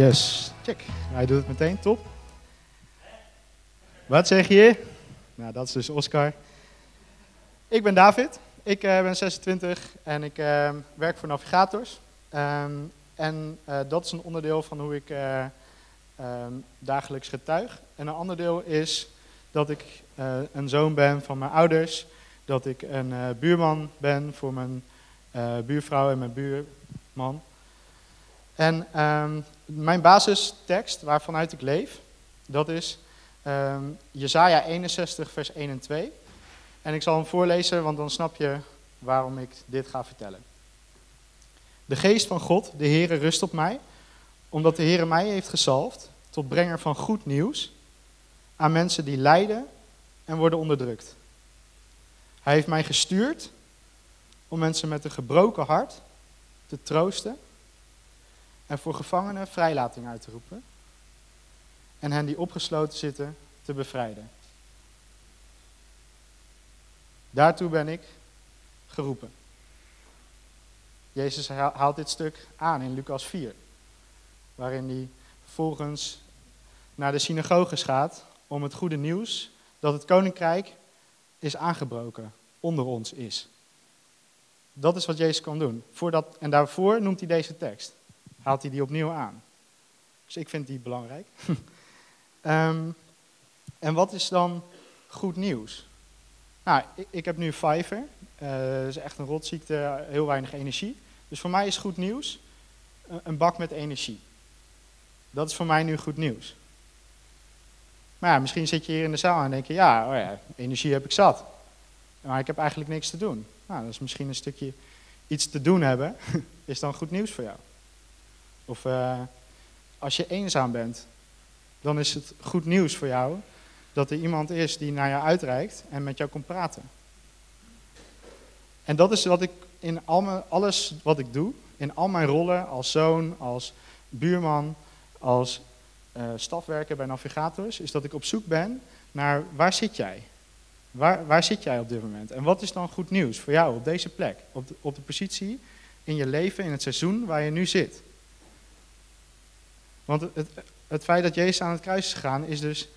Yes, check. Hij doet het meteen, top. Wat zeg je? Nou, dat is dus Oscar. Ik ben David, ik uh, ben 26 en ik uh, werk voor navigators. Um, en uh, dat is een onderdeel van hoe ik um, dagelijks getuig. En een ander deel is dat ik een zoon ben van mijn ouders, dat ik een buurman ben voor mijn buurvrouw en mijn buurman. En um, mijn basistekst waarvanuit ik leef, dat is um, Jezaja 61 vers 1 en 2. En ik zal hem voorlezen, want dan snap je waarom ik dit ga vertellen. De geest van God, de Heere, rust op mij, omdat de Heere mij heeft gezalfd tot brenger van goed nieuws aan mensen die lijden en worden onderdrukt. Hij heeft mij gestuurd om mensen met een gebroken hart te troosten en voor gevangenen vrijlating uit te roepen en hen die opgesloten zitten te bevrijden. Daartoe ben ik geroepen. Jezus haalt dit stuk aan in Lucas 4, waarin hij vervolgens naar de synagoges gaat om het goede nieuws dat het koninkrijk is aangebroken, onder ons is. Dat is wat Jezus kan doen. Voordat, en daarvoor noemt hij deze tekst. Haalt hij die opnieuw aan. Dus ik vind die belangrijk. um, en wat is dan goed nieuws? Nou, ik, ik heb nu Fiverr. Uh, dat is echt een rotziekte, heel weinig energie. Dus voor mij is goed nieuws een bak met energie. Dat is voor mij nu goed nieuws. Maar ja, misschien zit je hier in de zaal en denk je, ja, oh ja, energie heb ik zat. Maar ik heb eigenlijk niks te doen. Nou, dat is misschien een stukje iets te doen hebben, is dan goed nieuws voor jou. Of uh, als je eenzaam bent, dan is het goed nieuws voor jou dat er iemand is die naar jou uitreikt en met jou komt praten. En dat is wat ik in al mijn, alles wat ik doe, in al mijn rollen als zoon, als buurman, als uh, stafwerker bij navigators, is dat ik op zoek ben naar waar zit jij? Waar, waar zit jij op dit moment? En wat is dan goed nieuws voor jou op deze plek? Op de, op de positie in je leven, in het seizoen waar je nu zit? Want het, het feit dat Jezus aan het kruis is gegaan, is dus.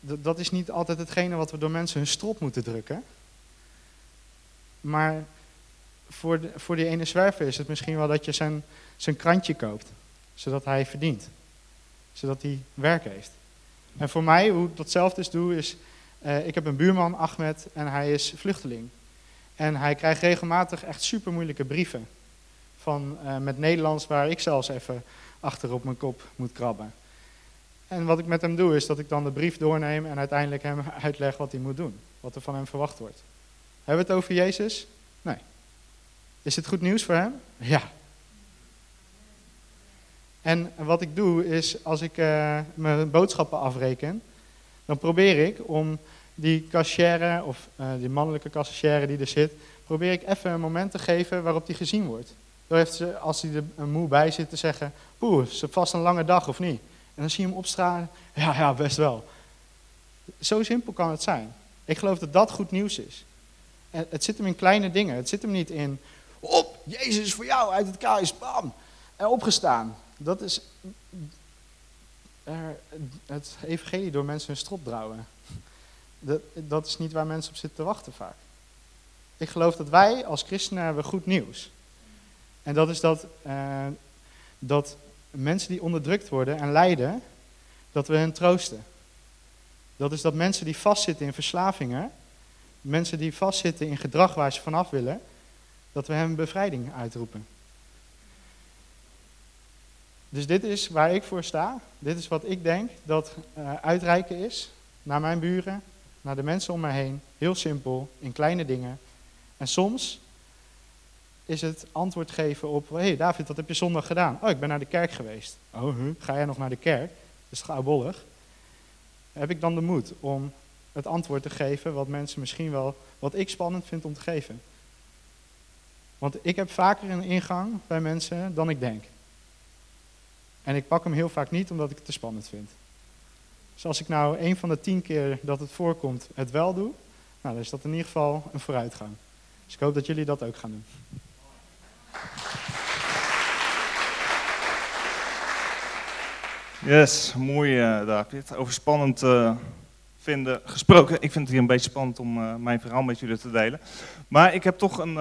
Dat is niet altijd hetgene wat we door mensen hun strop moeten drukken. Maar voor, voor die ene zwerver is het misschien wel dat je zijn, zijn krantje koopt. Zodat hij verdient. Zodat hij werk heeft. En voor mij, hoe ik datzelfde is doe, is. Uh, ik heb een buurman, Ahmed, en hij is vluchteling. En hij krijgt regelmatig echt super moeilijke brieven. Van, uh, met Nederlands, waar ik zelfs even achter op mijn kop moet krabben. En wat ik met hem doe, is dat ik dan de brief doorneem en uiteindelijk hem uitleg wat hij moet doen. Wat er van hem verwacht wordt. Hebben we het over Jezus? Nee. Is het goed nieuws voor hem? Ja. En wat ik doe is, als ik uh, mijn boodschappen afreken, dan probeer ik om die cashier of uh, die mannelijke cashier die er zit, probeer ik even een moment te geven waarop die gezien wordt. Heeft ze, als hij er moe bij zit, te zeggen, poeh, is het vast een lange dag of niet? En dan zie je hem opstralen, ja, ja, best wel. Zo simpel kan het zijn. Ik geloof dat dat goed nieuws is. Het zit hem in kleine dingen. Het zit hem niet in, op, Jezus is voor jou uit het kruis, bam, en opgestaan. Dat is het evangelie door mensen hun strop brouwen. Dat, dat is niet waar mensen op zitten te wachten vaak. Ik geloof dat wij als christenen hebben goed nieuws. En dat is dat, uh, dat mensen die onderdrukt worden en lijden, dat we hen troosten. Dat is dat mensen die vastzitten in verslavingen, mensen die vastzitten in gedrag waar ze vanaf willen, dat we hen bevrijding uitroepen. Dus dit is waar ik voor sta. Dit is wat ik denk dat uh, uitreiken is naar mijn buren, naar de mensen om mij heen. Heel simpel, in kleine dingen. En soms is het antwoord geven op, hé hey David, wat heb je zondag gedaan? Oh, ik ben naar de kerk geweest. Oh, huh? ga jij nog naar de kerk? Dat is gauwbollig. Heb ik dan de moed om het antwoord te geven wat mensen misschien wel, wat ik spannend vind om te geven? Want ik heb vaker een ingang bij mensen dan ik denk. En ik pak hem heel vaak niet omdat ik het te spannend vind. Dus als ik nou een van de tien keer dat het voorkomt het wel doe, nou, dan is dat in ieder geval een vooruitgang. Dus ik hoop dat jullie dat ook gaan doen. Yes, mooi uh, David. Over spannend uh, vinden gesproken. Ik vind het hier een beetje spannend om uh, mijn verhaal met jullie te delen. Maar ik heb toch een,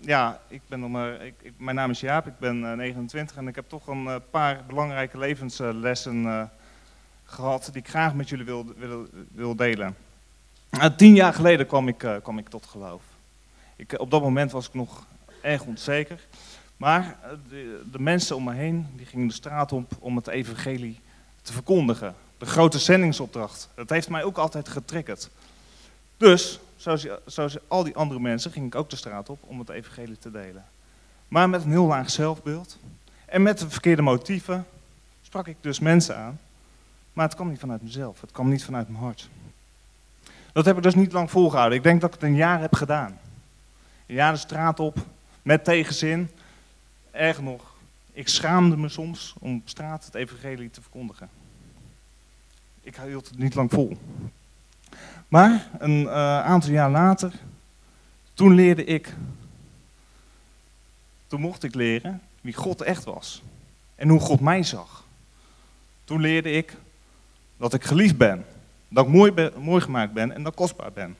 ja, ik ben nog ik, mijn naam is Jaap, ik ben 29 en ik heb toch een paar belangrijke levenslessen gehad die ik graag met jullie wil, wil, wil delen. tien jaar geleden kwam ik, kwam ik tot geloof. Ik, op dat moment was ik nog erg onzeker. Maar de, de, mensen om me heen die gingen de straat op om het evangelie te verkondigen. De grote zendingsopdracht. Dat heeft mij ook altijd getriggerd. Dus, zoals, zoals al die andere mensen, ging ik ook de straat op om het evangelie te delen. Maar met een heel laag zelfbeeld. En met de verkeerde motieven sprak ik dus mensen aan. Maar het kwam niet vanuit mezelf. Het kwam niet vanuit mijn hart. Dat heb ik dus niet lang volgehouden. Ik denk dat ik het een jaar heb gedaan. Een jaar de straat op, met tegenzin. Erg nog, ik schaamde me soms om op straat het evangelie te verkondigen. Ik hield het niet lang vol. Maar een uh, aantal jaar later, toen leerde ik, toen mocht ik leren wie God echt was. En hoe God mij zag. Toen leerde ik dat ik geliefd ben. Dat ik mooi, mooi gemaakt ben en dat ik kostbaar ben.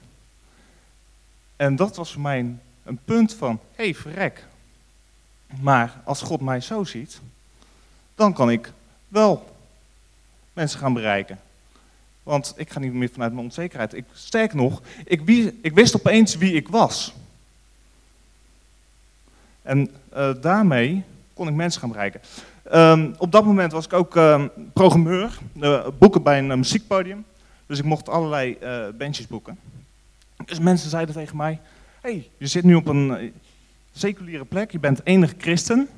En dat was voor mij een punt van, hé hey, verrek, maar als God mij zo ziet, dan kan ik wel mensen gaan bereiken. Want ik ga niet meer vanuit mijn onzekerheid. Ik, sterk nog, ik, ik wist opeens wie ik was. En uh, daarmee kon ik mensen gaan bereiken. Um, op dat moment was ik ook uh, programmeur, uh, boeken bij een muziekpodium. Dus ik mocht allerlei bandjes boeken. Dus mensen zeiden tegen mij, hey, je zit nu op een, seculiere plek, je bent enig christen,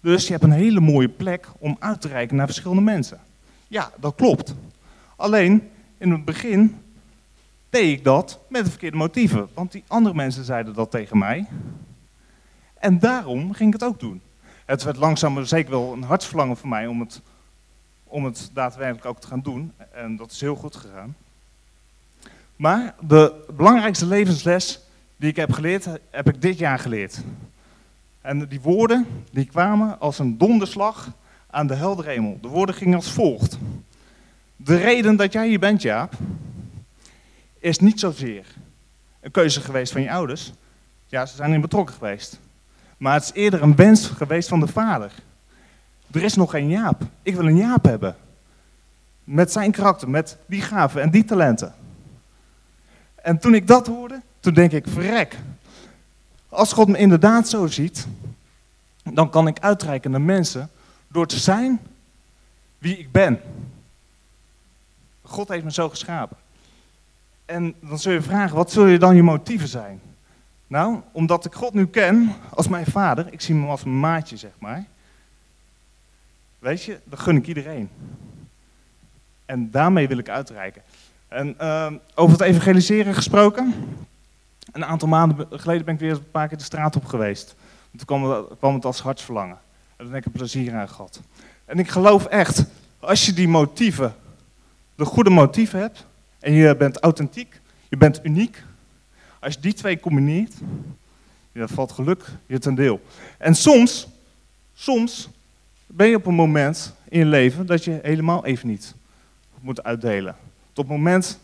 dus je hebt een hele mooie plek om uit te reiken naar verschillende mensen. Ja, dat klopt. Alleen, in het begin deed ik dat met de verkeerde motieven, want die andere mensen zeiden dat tegen mij. En daarom ging ik het ook doen. Het werd langzaam maar zeker wel een hartsverlangen voor mij om het, om het daadwerkelijk ook te gaan doen. En dat is heel goed gegaan. Maar de belangrijkste levensles die ik heb geleerd, heb ik dit jaar geleerd. En die woorden, die kwamen als een donderslag aan de heldere hemel. De woorden gingen als volgt. De reden dat jij hier bent, Jaap, is niet zozeer een keuze geweest van je ouders. Ja, ze zijn in betrokken geweest. Maar het is eerder een wens geweest van de vader. Er is nog geen Jaap. Ik wil een Jaap hebben. Met zijn karakter, met die gaven en die talenten. En toen ik dat hoorde, toen denk ik, verrek. Als God me inderdaad zo ziet, dan kan ik uitreiken naar mensen door te zijn wie ik ben. God heeft me zo geschapen. En dan zul je vragen, wat zullen dan je motieven zijn? Nou, omdat ik God nu ken als mijn vader, ik zie hem als mijn maatje, zeg maar. Weet je, dat gun ik iedereen. En daarmee wil ik uitreiken. En uh, over het evangeliseren gesproken. Een aantal maanden geleden ben ik weer een paar keer de straat op geweest. Toen kwam het, kwam het als hartsverlangen. En daar heb ik er plezier aan gehad. En ik geloof echt, als je die motieven, de goede motieven hebt, en je bent authentiek, je bent uniek, als je die twee combineert, dan valt geluk je ten deel. En soms, soms ben je op een moment in je leven dat je helemaal even niet moet uitdelen. Tot het moment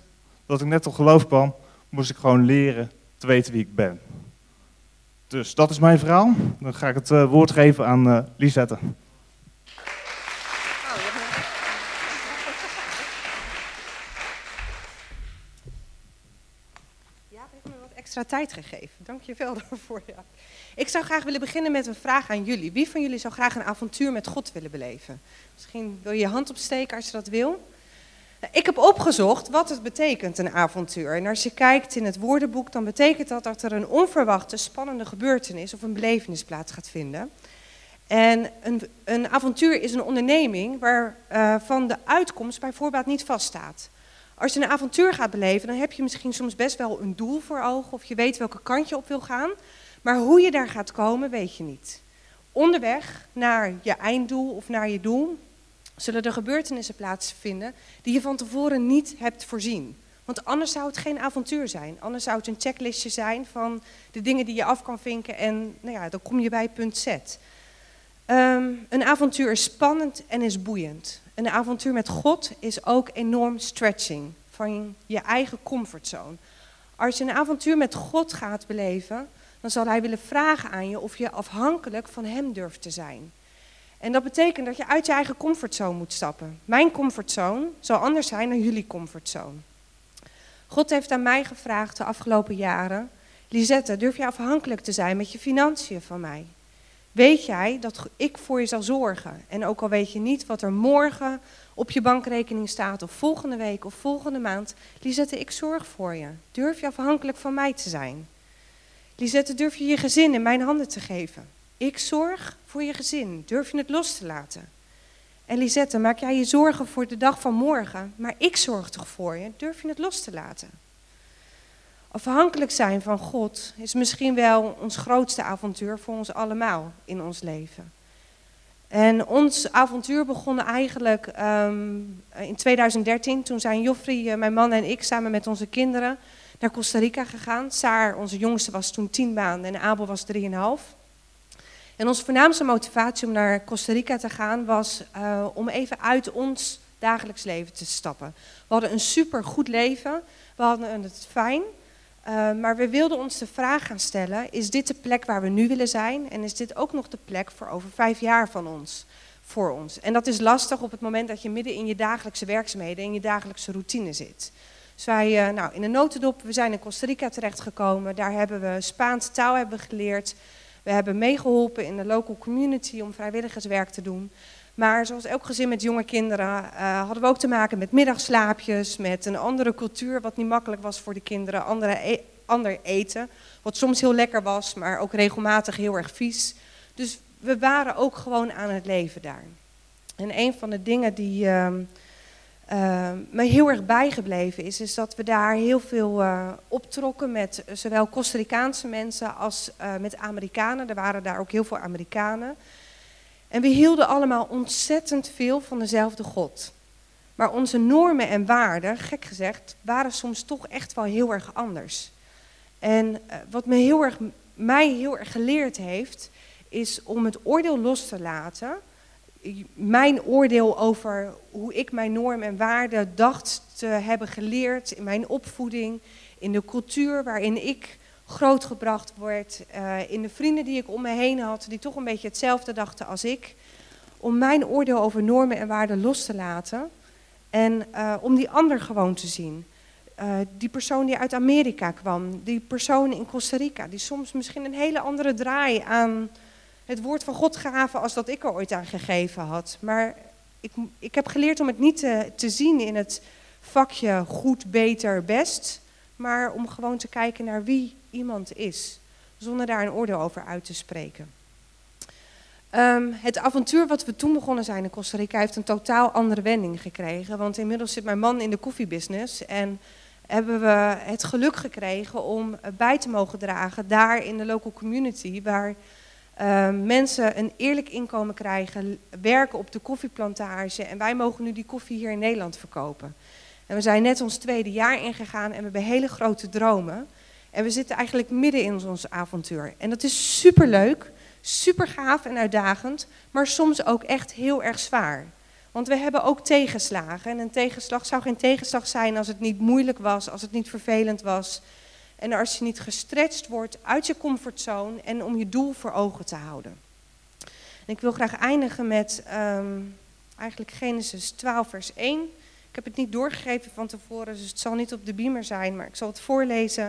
dat ik net tot geloof kwam, moest ik gewoon leren te weten wie ik ben. Dus dat is mijn verhaal. Dan ga ik het uh, woord geven aan uh, Lisette. Ja, heeft me wat extra tijd gegeven. Dank je wel daarvoor. Ja. Ik zou graag willen beginnen met een vraag aan jullie. Wie van jullie zou graag een avontuur met God willen beleven? Misschien wil je je hand opsteken als je dat wil. Ik heb opgezocht wat het betekent, een avontuur. En als je kijkt in het woordenboek, dan betekent dat dat er een onverwachte, spannende gebeurtenis of een belevenis plaats gaat vinden. En een, een avontuur is een onderneming waarvan uh, de uitkomst bijvoorbeeld niet vaststaat. Als je een avontuur gaat beleven, dan heb je misschien soms best wel een doel voor ogen of je weet welke kant je op wil gaan. Maar hoe je daar gaat komen, weet je niet. Onderweg naar je einddoel of naar je doel zullen er gebeurtenissen plaatsvinden die je van tevoren niet hebt voorzien. Want anders zou het geen avontuur zijn. Anders zou het een checklistje zijn van de dingen die je af kan vinken en nou ja, dan kom je bij punt Z. Um, een avontuur is spannend en is boeiend. een avontuur met God is ook enorm stretching van je eigen comfortzone. Als je een avontuur met God gaat beleven, dan zal Hij willen vragen aan je of je afhankelijk van Hem durft te zijn. En dat betekent dat je uit je eigen comfortzone moet stappen. Mijn comfortzone zal anders zijn dan jullie comfortzone. God heeft aan mij gevraagd de afgelopen jaren: Lisette, durf je afhankelijk te zijn met je financiën van mij? Weet jij dat ik voor je zal zorgen? En ook al weet je niet wat er morgen op je bankrekening staat, of volgende week of volgende maand, Lisette, ik zorg voor je. Durf je afhankelijk van mij te zijn? Lisette, durf je je gezin in mijn handen te geven? Ik zorg voor je gezin. Durf je het los te laten? En Lisette, maak jij je zorgen voor de dag van morgen, maar ik zorg toch voor je? Durf je het los te laten? Afhankelijk zijn van God is misschien wel ons grootste avontuur voor ons allemaal in ons leven. En ons avontuur begon eigenlijk ehm, in 2013. Toen zijn Joffrey, eh, mijn man en ik samen met onze kinderen naar Costa Rica gegaan. Saar, onze jongste, was toen tien maanden en Abel was drieënhalf. En onze voornaamste motivatie om naar Costa Rica te gaan was uh, om even uit ons dagelijks leven te stappen. We hadden een super goed leven, we hadden het fijn, uh, maar we wilden ons de vraag gaan stellen: is dit de plek waar we nu willen zijn? En is dit ook nog de plek voor over vijf jaar van ons? Voor ons. En dat is lastig op het moment dat je midden in je dagelijkse werkzaamheden, in je dagelijkse routine zit. Dus wij, uh, nou, in een notendop, we zijn in Costa Rica terechtgekomen. Daar hebben we Spaanse taal hebben geleerd. We hebben meegeholpen in de local community om vrijwilligerswerk te doen. Maar zoals elk gezin met jonge kinderen uh, hadden we ook te maken met middagslaapjes, met een andere cultuur wat niet makkelijk was voor de kinderen, andere e ander eten, wat soms heel lekker was, maar ook regelmatig heel erg vies. Dus we waren ook gewoon aan het leven daar. En een van de dingen die uh, me heel erg bijgebleven is, is dat we daar heel veel uh, optrokken met zowel Costa Ricaanse mensen als uh, met Amerikanen. Er waren daar ook heel veel Amerikanen. En we hielden allemaal ontzettend veel van dezelfde God. Maar onze normen en waarden, gek gezegd, waren soms toch echt wel heel erg anders. En wat me heel erg, mij heel erg geleerd heeft, is om het oordeel los te laten mijn oordeel over hoe ik mijn normen en waarden dacht te hebben geleerd in mijn opvoeding, in de cultuur waarin ik grootgebracht word, uh, in de vrienden die ik om me heen had, die toch een beetje hetzelfde dachten als ik, om mijn oordeel over normen en waarden los te laten en uh, om die ander gewoon te zien. Uh, die persoon die uit Amerika kwam, die persoon in Costa Rica, die soms misschien een hele andere draai aan het woord van God gaven als dat ik er ooit aan gegeven had. Maar ik, ik heb geleerd om het niet te, te zien in het vakje goed, beter, best. Maar om gewoon te kijken naar wie iemand is. Zonder daar een oordeel over uit te spreken. Um, het avontuur wat we toen begonnen zijn in Costa Rica heeft een totaal andere wending gekregen. Want inmiddels zit mijn man in de koffiebusiness en hebben we het geluk gekregen om bij te mogen dragen daar in de local community waar uh, mensen een eerlijk inkomen krijgen, werken op de koffieplantage en wij mogen nu die koffie hier in Nederland verkopen. En we zijn net ons tweede jaar ingegaan en we hebben hele grote dromen. En we zitten eigenlijk midden in ons avontuur. En dat is super leuk, super gaaf en uitdagend, maar soms ook echt heel erg zwaar. Want we hebben ook tegenslagen. En een tegenslag zou geen tegenslag zijn als het niet moeilijk was, als het niet vervelend was. En als je niet gestretched wordt uit je comfortzone en om je doel voor ogen te houden. En ik wil graag eindigen met um, eigenlijk Genesis 12, vers 1. Ik heb het niet doorgegeven van tevoren, dus het zal niet op de beamer zijn, maar ik zal het voorlezen.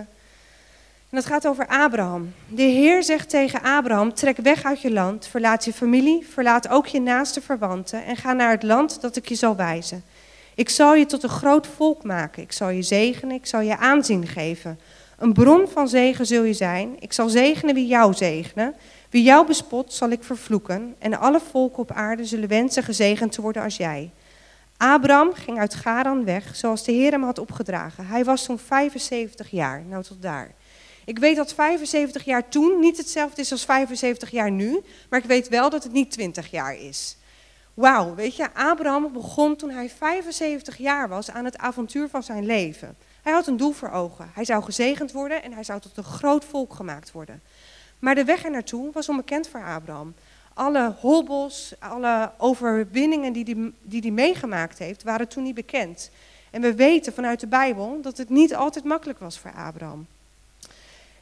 En dat gaat over Abraham. De Heer zegt tegen Abraham: Trek weg uit je land, verlaat je familie, verlaat ook je naaste verwanten en ga naar het land dat ik je zal wijzen. Ik zal je tot een groot volk maken. Ik zal je zegenen, ik zal je aanzien geven. Een bron van zegen zul je zijn. Ik zal zegenen wie jou zegenen. Wie jou bespot, zal ik vervloeken. En alle volken op aarde zullen wensen gezegend te worden als jij. Abraham ging uit Garan weg, zoals de Heer hem had opgedragen. Hij was toen 75 jaar. Nou, tot daar. Ik weet dat 75 jaar toen niet hetzelfde is als 75 jaar nu, maar ik weet wel dat het niet 20 jaar is. Wauw, weet je, Abraham begon toen hij 75 jaar was aan het avontuur van zijn leven. Hij had een doel voor ogen. Hij zou gezegend worden en hij zou tot een groot volk gemaakt worden. Maar de weg er naartoe was onbekend voor Abraham. Alle hobbels, alle overwinningen die hij die die meegemaakt heeft, waren toen niet bekend. En we weten vanuit de Bijbel dat het niet altijd makkelijk was voor Abraham.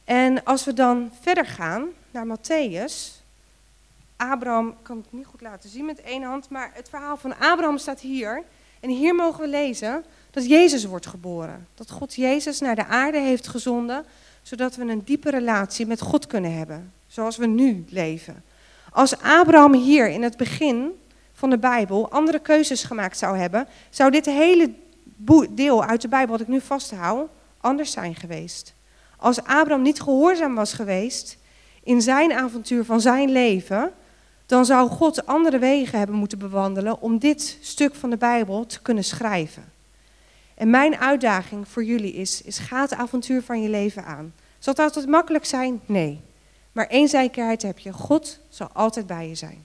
En als we dan verder gaan naar Matthäus. Abraham, kan het niet goed laten zien met één hand, maar het verhaal van Abraham staat hier. En hier mogen we lezen dat Jezus wordt geboren. Dat God Jezus naar de aarde heeft gezonden, zodat we een diepe relatie met God kunnen hebben. Zoals we nu leven. Als Abraham hier in het begin van de Bijbel andere keuzes gemaakt zou hebben, zou dit hele deel uit de Bijbel wat ik nu vasthoud anders zijn geweest. Als Abraham niet gehoorzaam was geweest in zijn avontuur van zijn leven, dan zou God andere wegen hebben moeten bewandelen om dit stuk van de Bijbel te kunnen schrijven. En mijn uitdaging voor jullie is, is ga het avontuur van je leven aan. Zal het altijd makkelijk zijn? Nee. Maar één zekerheid heb je, God zal altijd bij je zijn.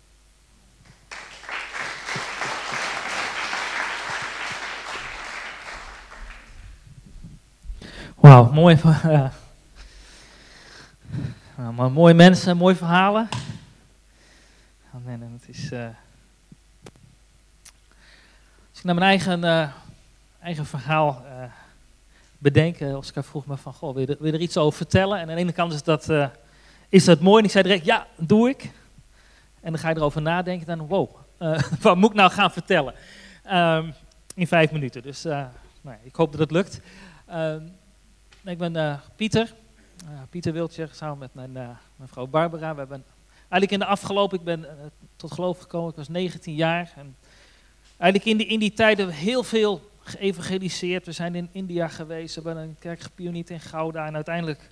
Wauw, mooi. Uh, nou, mooie mensen, mooie verhalen. Het is, uh, als ik naar mijn eigen, uh, eigen verhaal uh, bedenk, Oscar vroeg me van, goh, wil je, er, wil je, iets over vertellen? En aan de ene kant is dat, is dat mooi. En ik zei direct, ja, doe ik. En dan ga je erover nadenken. Dan, wow, wat moet ik nou gaan vertellen? Um, in vijf minuten. Dus nou, ik hoop dat het lukt. Um, ik ben Pieter. Pieter Wiltje, samen met mijn, mijn vrouw Barbara. We hebben Eigenlijk in de afgelopen, ik ben tot geloof gekomen, ik was 19 jaar. En eigenlijk in die, in die tijd hebben we heel veel geëvangeliseerd. We zijn in India geweest, we hebben een kerk gepionierd in Gouda. En uiteindelijk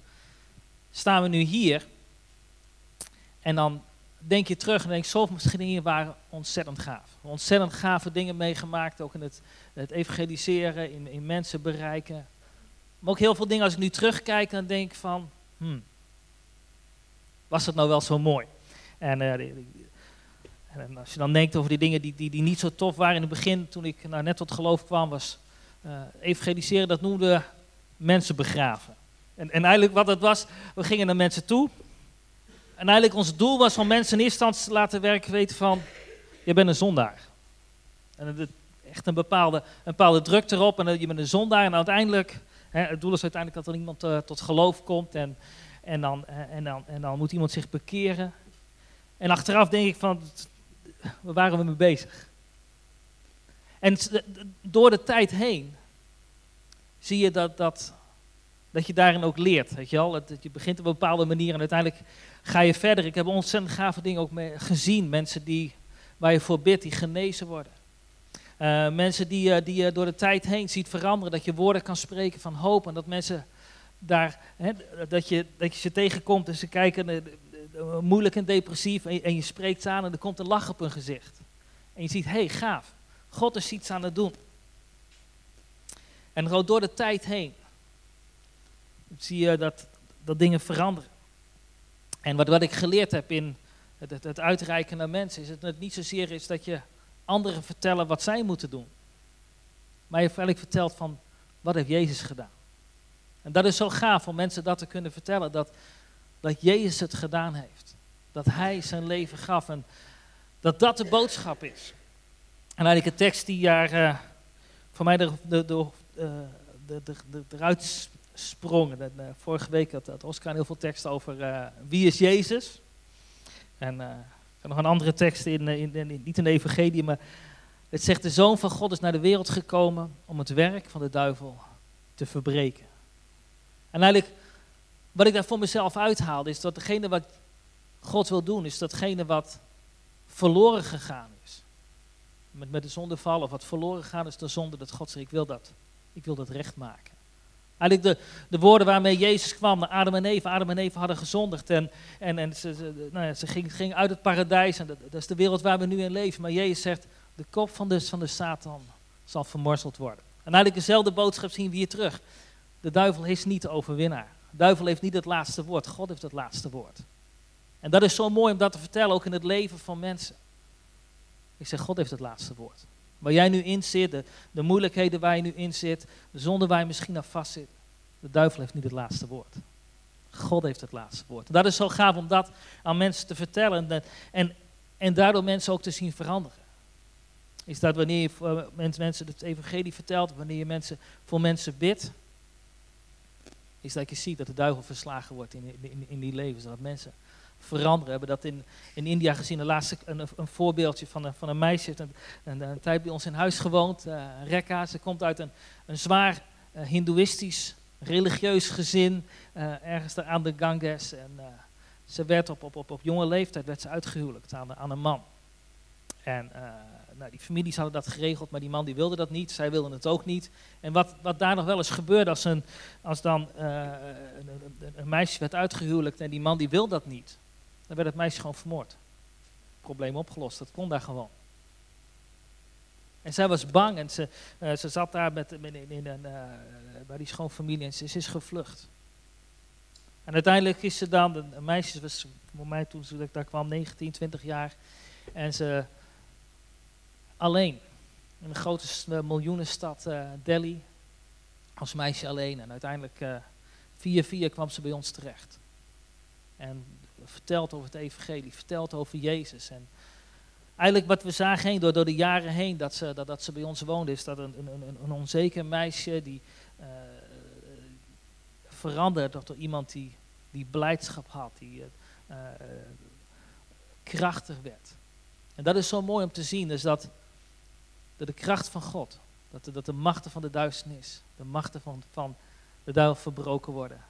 staan we nu hier. En dan denk je terug en denk zoveel dingen waren ontzettend gaaf. Ontzettend gave dingen meegemaakt, ook in het, het evangeliseren, in, in mensen bereiken. Maar ook heel veel dingen als ik nu terugkijk, dan denk ik van, hmm, was dat nou wel zo mooi? En, uh, en, als je dan denkt over die dingen die, die, die niet zo tof waren in het begin, toen ik nou, net tot geloof kwam, was uh, evangeliseren, dat noemde mensen begraven. En, en eigenlijk wat het was, we gingen naar mensen toe. En eigenlijk ons doel was om mensen in eerste instantie te laten werken, weten van, je bent een zondaar. En het, echt een bepaalde, een bepaalde druk erop en je bent een zondaar. En uiteindelijk, hè, het doel is uiteindelijk dat er iemand uh, tot geloof komt en, en, dan, en, dan, en dan moet iemand zich bekeren. En achteraf denk ik van, waar waren we mee bezig? En door de tijd heen zie je dat, dat, dat je daarin ook leert. Weet je, wel? Dat je begint op een bepaalde manier en uiteindelijk ga je verder. Ik heb ontzettend gave dingen ook mee gezien. Mensen die, waar je voor bidt, die genezen worden. Uh, mensen die, uh, die je door de tijd heen ziet veranderen. Dat je woorden kan spreken van hoop. En dat mensen daar, hè, dat, je, dat je ze tegenkomt en ze kijken eh, moeilijk en depressief en je, en je, spreekt aan en er komt een lach op hun gezicht. En je ziet, hé, hey, gaaf, God is iets aan het doen. En door de tijd heen zie je dat, dat dingen veranderen. En wat, wat ik geleerd heb in het, het, het uitreiken naar mensen, is dat het niet zozeer is dat je anderen vertellen wat zij moeten doen. Maar je eigenlijk vertelt van, wat heeft Jezus gedaan? En dat is zo gaaf om mensen dat te kunnen vertellen, dat dat Jezus het gedaan heeft. Dat Hij zijn leven gaf en dat dat de boodschap is. En eigenlijk een tekst die jaar uh, voor mij de, de, de, de, de, eruit sprong. Vorige week had, had, Oscar heel veel tekst over uh, wie is Jezus. En heb nog een andere tekst, in, in, in, niet in de evangelie, maar het zegt de Zoon van God is naar de wereld gekomen om het werk van de duivel te verbreken. En eigenlijk wat ik daar voor mezelf uithaalde, is dat degene wat God wil doen, is datgene wat verloren gegaan is. Met, met de zondeval of wat verloren gegaan is de zonde, dat God zegt, ik wil dat. Ik wil dat recht maken. Eigenlijk de, de woorden waarmee Jezus kwam Adam en Eva. Adam en Eva hadden gezondigd en, en, en ze, ze, nou ja, ze gingen ging uit het paradijs. En dat, dat, is de wereld waar we nu in leven. Maar Jezus zegt, de kop van de, van de Satan zal vermorzeld worden. En eigenlijk dezelfde boodschap zien we hier terug. De duivel is niet de overwinnaar. Duivel heeft niet het laatste woord, God heeft het laatste woord. En dat is zo mooi om dat te vertellen, ook in het leven van mensen. Ik zeg, God heeft het laatste woord. Waar jij nu in zit, de, de moeilijkheden waar je nu in zit, de zonde waar je misschien aan vast zit. De duivel heeft niet het laatste woord. God heeft het laatste woord. Dat is zo gaaf om dat aan mensen te vertellen. En, en En daardoor mensen ook te zien veranderen. Is dat wanneer je mensen het evangelie vertelt, wanneer je mensen, voor mensen bidt, is dat je ziet dat de duivel verslagen wordt in, in, in die levens. Dat mensen veranderen. We hebben dat in, in India gezien, een, laatste, een, een voorbeeldje van een, van een meisje, een, een, tijd bij ons in huis gewoond, uh, Rekka. Ze komt uit een, een zwaar uh, hindoeïstisch, religieus gezin, uh, ergens daar aan de Ganges. En ze werd op, op, op, op jonge leeftijd werd ze uitgehuwelijkt aan, aan een man. En nou, die families hadden dat geregeld, maar die man die wilde dat niet, zij wilden het ook niet. En wat, wat daar nog wel eens gebeurde als, een, als dan uh, een, meisje werd uitgehuwelijkt en die man die wil dat niet, dan werd het meisje gewoon vermoord. Probleem opgelost, dat kon daar gewoon. En zij was bang en ze, uh, ze zat daar met, in, in, een, uh, bij die schoonfamilie en ze, is gevlucht. En uiteindelijk is ze dan, een meisje was voor mij toen ze daar kwam 19, 20 jaar. En ze, alleen. In de grote miljoenenstad uh, Delhi. Als meisje alleen. En uiteindelijk uh, via via kwam ze bij ons terecht. En vertelt over het evangelie, vertelt over Jezus. En eigenlijk wat we zagen heen, door, door de jaren heen dat ze, dat, dat ze bij ons woonde, is dat een, een, een onzeker meisje die uh, veranderd door iemand die, die blijdschap had, die krachtig werd. En dat is zo mooi om te zien, dus dat de kracht van God, dat de, dat de machten van de duisternis, de machten van, van de duivel verbroken worden.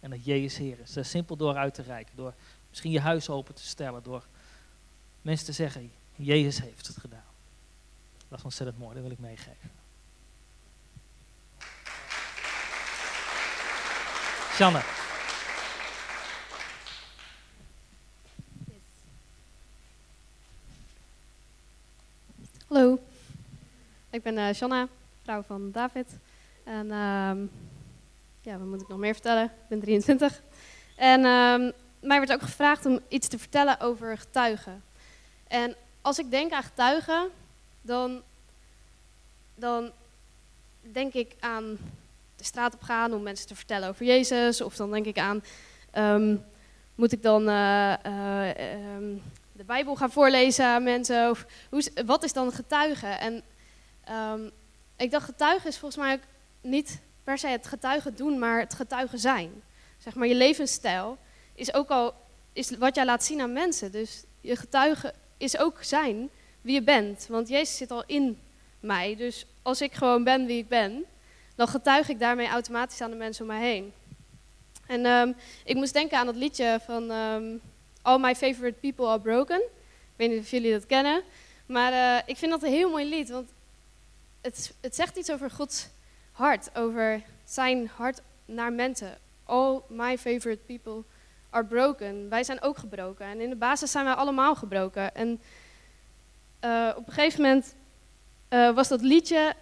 En dat Jezus Heer is. Simpel door uit te reiken, door misschien je huis open te stellen, door mensen te zeggen, Jezus heeft het gedaan. Dat is ontzettend mooi, dat wil ik meegeven. Sjanne. Hallo. Ik ben uh, Shanna, vrouw van David. En uh, ja, wat moet ik nog meer vertellen? Ik ben 23. En uh, mij werd ook gevraagd om iets te vertellen over getuigen. En als ik denk aan getuigen, dan, dan denk ik aan de straat op gaan om mensen te vertellen over Jezus. Of dan denk ik aan, um, moet ik dan uh, um, de Bijbel gaan voorlezen aan mensen? Of hoe, wat is dan getuigen? En Um, ik dacht, getuigen is volgens mij ook niet per se het getuigen doen, maar het getuigen zijn. Zeg maar, je levensstijl is ook al is wat jij laat zien aan mensen. Dus je getuigen is ook zijn wie je bent. Want Jezus zit al in mij. Dus als ik gewoon ben wie ik ben, dan getuig ik daarmee automatisch aan de mensen om mij heen. En um, ik moest denken aan dat liedje van um, All My Favorite People Are Broken. Ik weet niet of jullie dat kennen. Maar uh, ik vind dat een heel mooi lied, want het, het zegt iets over Gods hart, over zijn hart naar mensen. All my favorite people are broken. Wij zijn ook gebroken. En in de basis zijn wij allemaal gebroken. En uh, op een gegeven moment uh, was dat liedje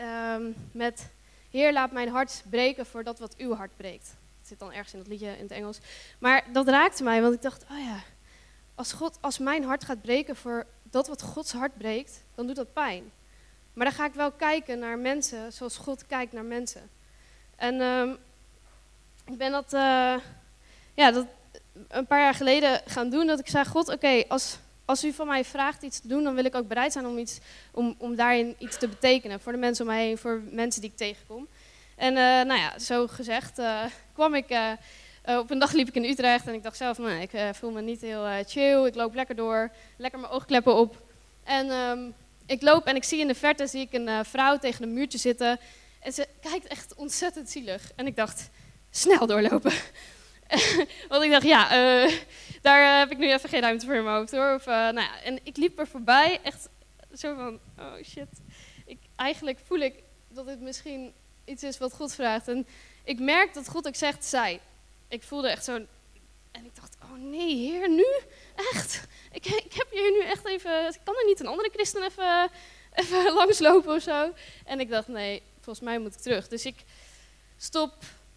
um, met Heer, laat mijn hart breken voor dat wat uw hart breekt. Het zit dan ergens in dat liedje in het Engels. Maar dat raakte mij, want ik dacht, oh ja, als, God, als mijn hart gaat breken voor dat wat Gods hart breekt, dan doet dat pijn. Maar dan ga ik wel kijken naar mensen zoals God kijkt naar mensen. En um, ik ben dat, uh, ja, dat een paar jaar geleden gaan doen. Dat ik zei, God, oké, als, als u van mij vraagt iets te doen, dan wil ik ook bereid zijn om, iets, om, om daarin iets te betekenen. Voor de mensen om mij heen, voor mensen die ik tegenkom. En uh, nou ja, zo gezegd uh, kwam ik... op een dag liep ik in Utrecht en ik dacht zelf, nou, ik voel me niet heel chill. Ik loop lekker door, lekker mijn oogkleppen op. En um, ik loop en ik zie in de verte zie ik een uh, vrouw tegen een muurtje zitten. En ze kijkt echt ontzettend zielig. En ik dacht, snel doorlopen. Want ik dacht, ja, uh, daar heb ik nu even geen ruimte voor in mijn hoofd hoor. Of, nou ja, en ik liep er voorbij, echt zo van, oh shit. Ik, eigenlijk voel ik dat dit misschien iets is wat God vraagt. En ik merk dat God ook zegt, zij. Ik voelde echt zo'n... En ik dacht, oh nee, heer, nu? Echt? Ik, ik heb hier nu echt even. Kan er niet een andere christen even, even langslopen of zo? En ik dacht, nee, volgens mij moet ik terug. Dus ik stop,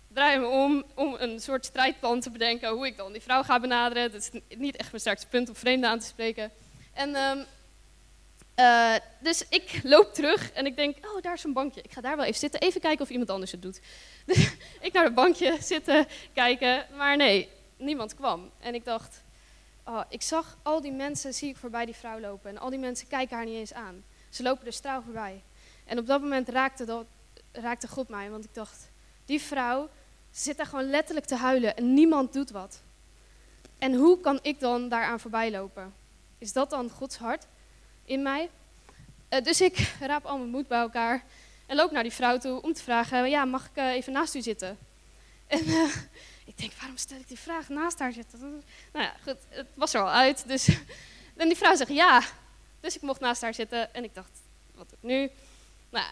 draai me om, om een soort strijdplan te bedenken hoe ik dan die vrouw ga benaderen. Dat is niet echt mijn sterkste punt om vreemden aan te spreken. En um, uh, dus ik loop terug en ik denk, oh, daar is een bankje. Ik ga daar wel even zitten, even kijken of iemand anders het doet. Dus ik naar het bankje zitten, kijken, maar nee, niemand kwam. En ik dacht, oh, ik zag al die mensen, zie ik voorbij die vrouw lopen. En al die mensen kijken haar niet eens aan. Ze lopen er straal voorbij. En op dat moment raakte, dat, raakte God mij, want ik dacht, die vrouw zit daar gewoon letterlijk te huilen en niemand doet wat. En hoe kan ik dan daaraan voorbij lopen? Is dat dan Gods hart in mij? Uh, dus ik raap al mijn moed bij elkaar en loop naar die vrouw toe om te vragen, ja, mag ik uh, even naast u zitten? En uh, ik denk, waarom stel ik die vraag naast haar zitten? Nou ja, goed, het was er al uit. Dus, en die vrouw zegt ja. Dus ik mocht naast haar zitten en ik dacht, wat doe ik nu? Nou,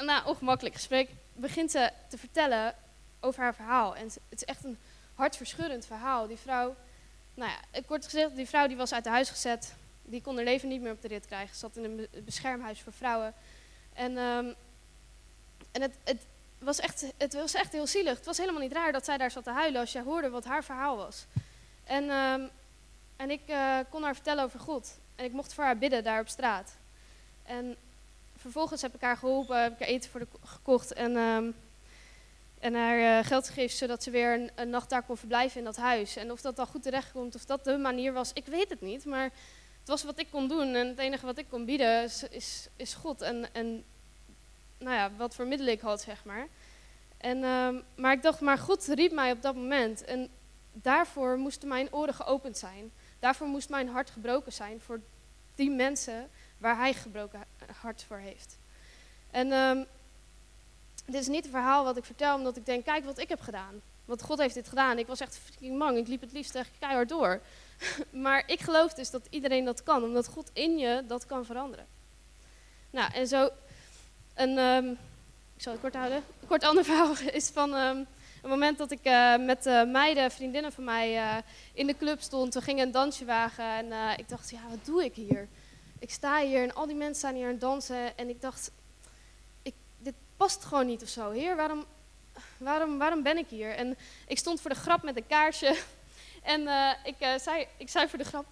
na een ongemakkelijk gesprek begint ze te vertellen over haar verhaal. En het is echt een hartverscheurend verhaal. Die vrouw, nou ja, kort gezegd, die vrouw die was uit huis gezet. Die kon haar leven niet meer op de rit krijgen. Ze zat in een beschermhuis voor vrouwen. En, um, en het, het, was echt, het was echt heel zielig. Het was helemaal niet raar dat zij daar zat te huilen als je hoorde wat haar verhaal was. En, um, en ik uh, kon haar vertellen over God. En ik mocht voor haar bidden daar op straat. En vervolgens heb ik haar geholpen, heb ik haar eten voor de, gekocht en, um, en haar uh, geld gegeven zodat ze weer een, een, nacht daar kon verblijven in dat huis. En of dat dan goed terecht komt, of dat de manier was, ik weet het niet. Maar het was wat ik kon doen en het enige wat ik kon bieden is, is, is God. En, en nou ja, wat voor middelen ik had, zeg maar. En, um, maar ik dacht, maar God riep mij op dat moment. En daarvoor moesten mijn oren geopend zijn. Daarvoor moest mijn hart gebroken zijn voor die mensen waar hij gebroken hart voor heeft. En um, dit is niet een verhaal wat ik vertel omdat ik denk, kijk wat ik heb gedaan. Want God heeft dit gedaan. Ik was echt fucking mang. Ik liep het liefst echt keihard door. maar ik geloof dus dat iedereen dat kan. Omdat God in je dat kan veranderen. Nou, en zo een, um, ik zal het kort houden. Kort ander verhaal is van um, een moment dat ik uh, met uh, meiden, vriendinnen van mij, uh, in de club stond. We gingen een dansje wagen en ik dacht, ja, wat doe ik hier? Ik sta hier en al die mensen staan hier aan het dansen. En ik dacht, ik, dit past gewoon niet of zo. Heer, waarom, waarom, waarom ben ik hier? En ik stond voor de grap met een kaarsje. En ik, zei, ik zei voor de grap,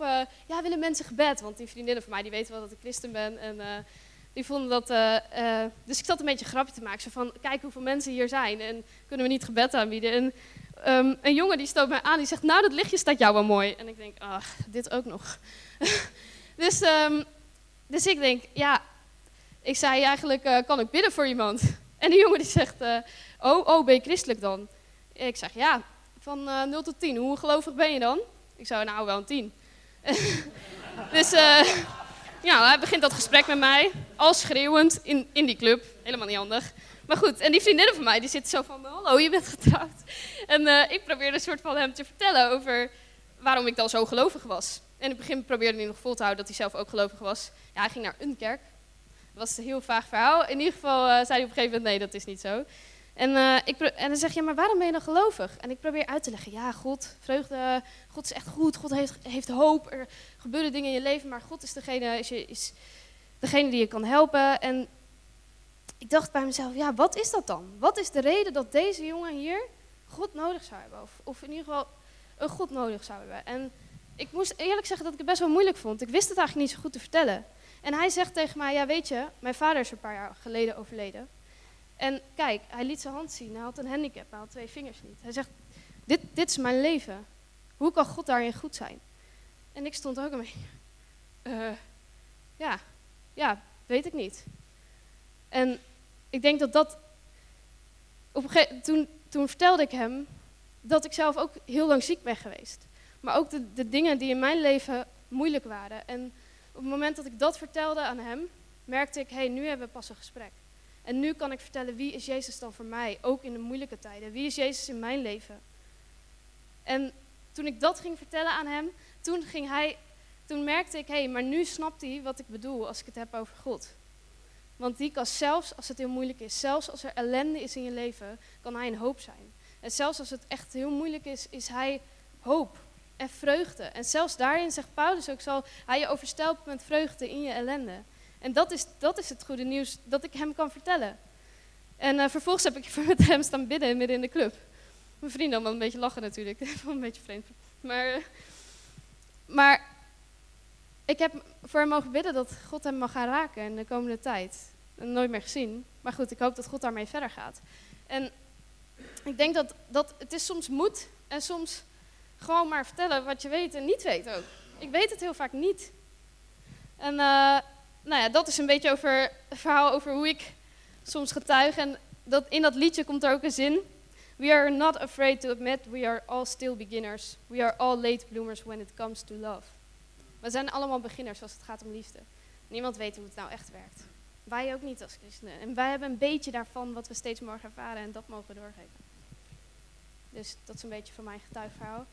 ja, willen mensen gebed? Want die vriendinnen van mij, die weten wel dat ik christen ben. En die vonden dat. Uh, uh, dus ik zat een beetje een grapje te maken. Zo van: kijk hoeveel mensen hier zijn. En kunnen we niet gebed aanbieden? En um, een jongen die stoot mij aan. Die zegt: Nou, dat lichtje staat jou wel mooi. En ik denk: Ach, dit ook nog. dus, um, dus ik denk: Ja. Ik zei eigenlijk: uh, Kan ik bidden voor iemand? En die jongen die zegt: Oh, oh, ben je christelijk dan? Ik zeg: Ja. Van 0 tot 10. Hoe gelovig ben je dan? Ik zou: Nou, wel een 10. dus. Ja, hij begint dat gesprek met mij, al schreeuwend, in, in die club. Helemaal niet handig. Maar goed, en die vriendinnen van mij, die zitten zo van, hallo, je bent getrouwd. En uh, ik probeerde een soort van hem te vertellen over waarom ik dan zo gelovig was. En in het begin probeerde hij nog vol te houden dat hij zelf ook gelovig was. Ja, hij ging naar een kerk. Dat was een heel vaag verhaal. In ieder geval uh, zei hij op een gegeven moment, nee, dat is niet zo. En, uh, ik, en dan zeg je, maar waarom ben je dan gelovig? En ik probeer uit te leggen, ja, God, vreugde, God is echt goed, God heeft, heeft hoop, er gebeuren dingen in je leven, maar God is degene, is, is degene die je kan helpen. En ik dacht bij mezelf, ja, wat is dat dan? Wat is de reden dat deze jongen hier God nodig zou hebben? Of, of in ieder geval een God nodig zou hebben? En ik moest eerlijk zeggen dat ik het best wel moeilijk vond. Ik wist het eigenlijk niet zo goed te vertellen. En hij zegt tegen mij, ja weet je, mijn vader is een paar jaar geleden overleden. En kijk, hij liet zijn hand zien. Hij had een handicap, hij had twee vingers niet. Hij zegt, dit, dit is mijn leven. Hoe kan God daarin goed zijn? En ik stond ook een beetje, uh, ja, ja, weet ik niet. En ik denk dat dat, op een gegeven, toen, toen vertelde ik hem dat ik zelf ook heel lang ziek ben geweest. Maar ook de, de dingen die in mijn leven moeilijk waren. En op het moment dat ik dat vertelde aan hem, merkte ik, hé, hey, nu hebben we pas een gesprek. En nu kan ik vertellen, wie is Jezus dan voor mij, ook in de moeilijke tijden? Wie is Jezus in mijn leven? En toen ik dat ging vertellen aan hem, toen, ging hij, toen merkte ik, hé, hey, maar nu snapt hij wat ik bedoel als ik het heb over God. Want die kan zelfs als het heel moeilijk is, zelfs als er ellende is in je leven, kan hij een hoop zijn. En zelfs als het echt heel moeilijk is, is hij hoop en vreugde. En zelfs daarin zegt Paulus ook, zal hij je overstelpen met vreugde in je ellende. En dat is, dat is het goede nieuws dat ik hem kan vertellen. En uh, vervolgens heb ik met hem staan bidden midden in de club. Mijn vrienden allemaal een beetje lachen natuurlijk. een beetje vreemd. Maar, maar ik heb voor hem mogen bidden dat God hem mag gaan raken in de komende tijd. Nooit meer gezien. Maar goed, ik hoop dat God daarmee verder gaat. En ik denk dat, dat het is soms moed en soms gewoon maar vertellen wat je weet en niet weet ook. Ik weet het heel vaak niet. En eh, nou ja, dat is een beetje over het verhaal over hoe ik soms getuig. En dat, in dat liedje komt er ook een zin. We are not afraid to admit we are all still beginners. We are all late bloomers when it comes to love. We zijn allemaal beginners als het gaat om liefde. Niemand weet hoe het nou echt werkt. Wij ook niet als christenen. En wij hebben een beetje daarvan wat we steeds mogen ervaren en dat mogen we doorgeven. Dus dat is een beetje van mijn getuigverhaal.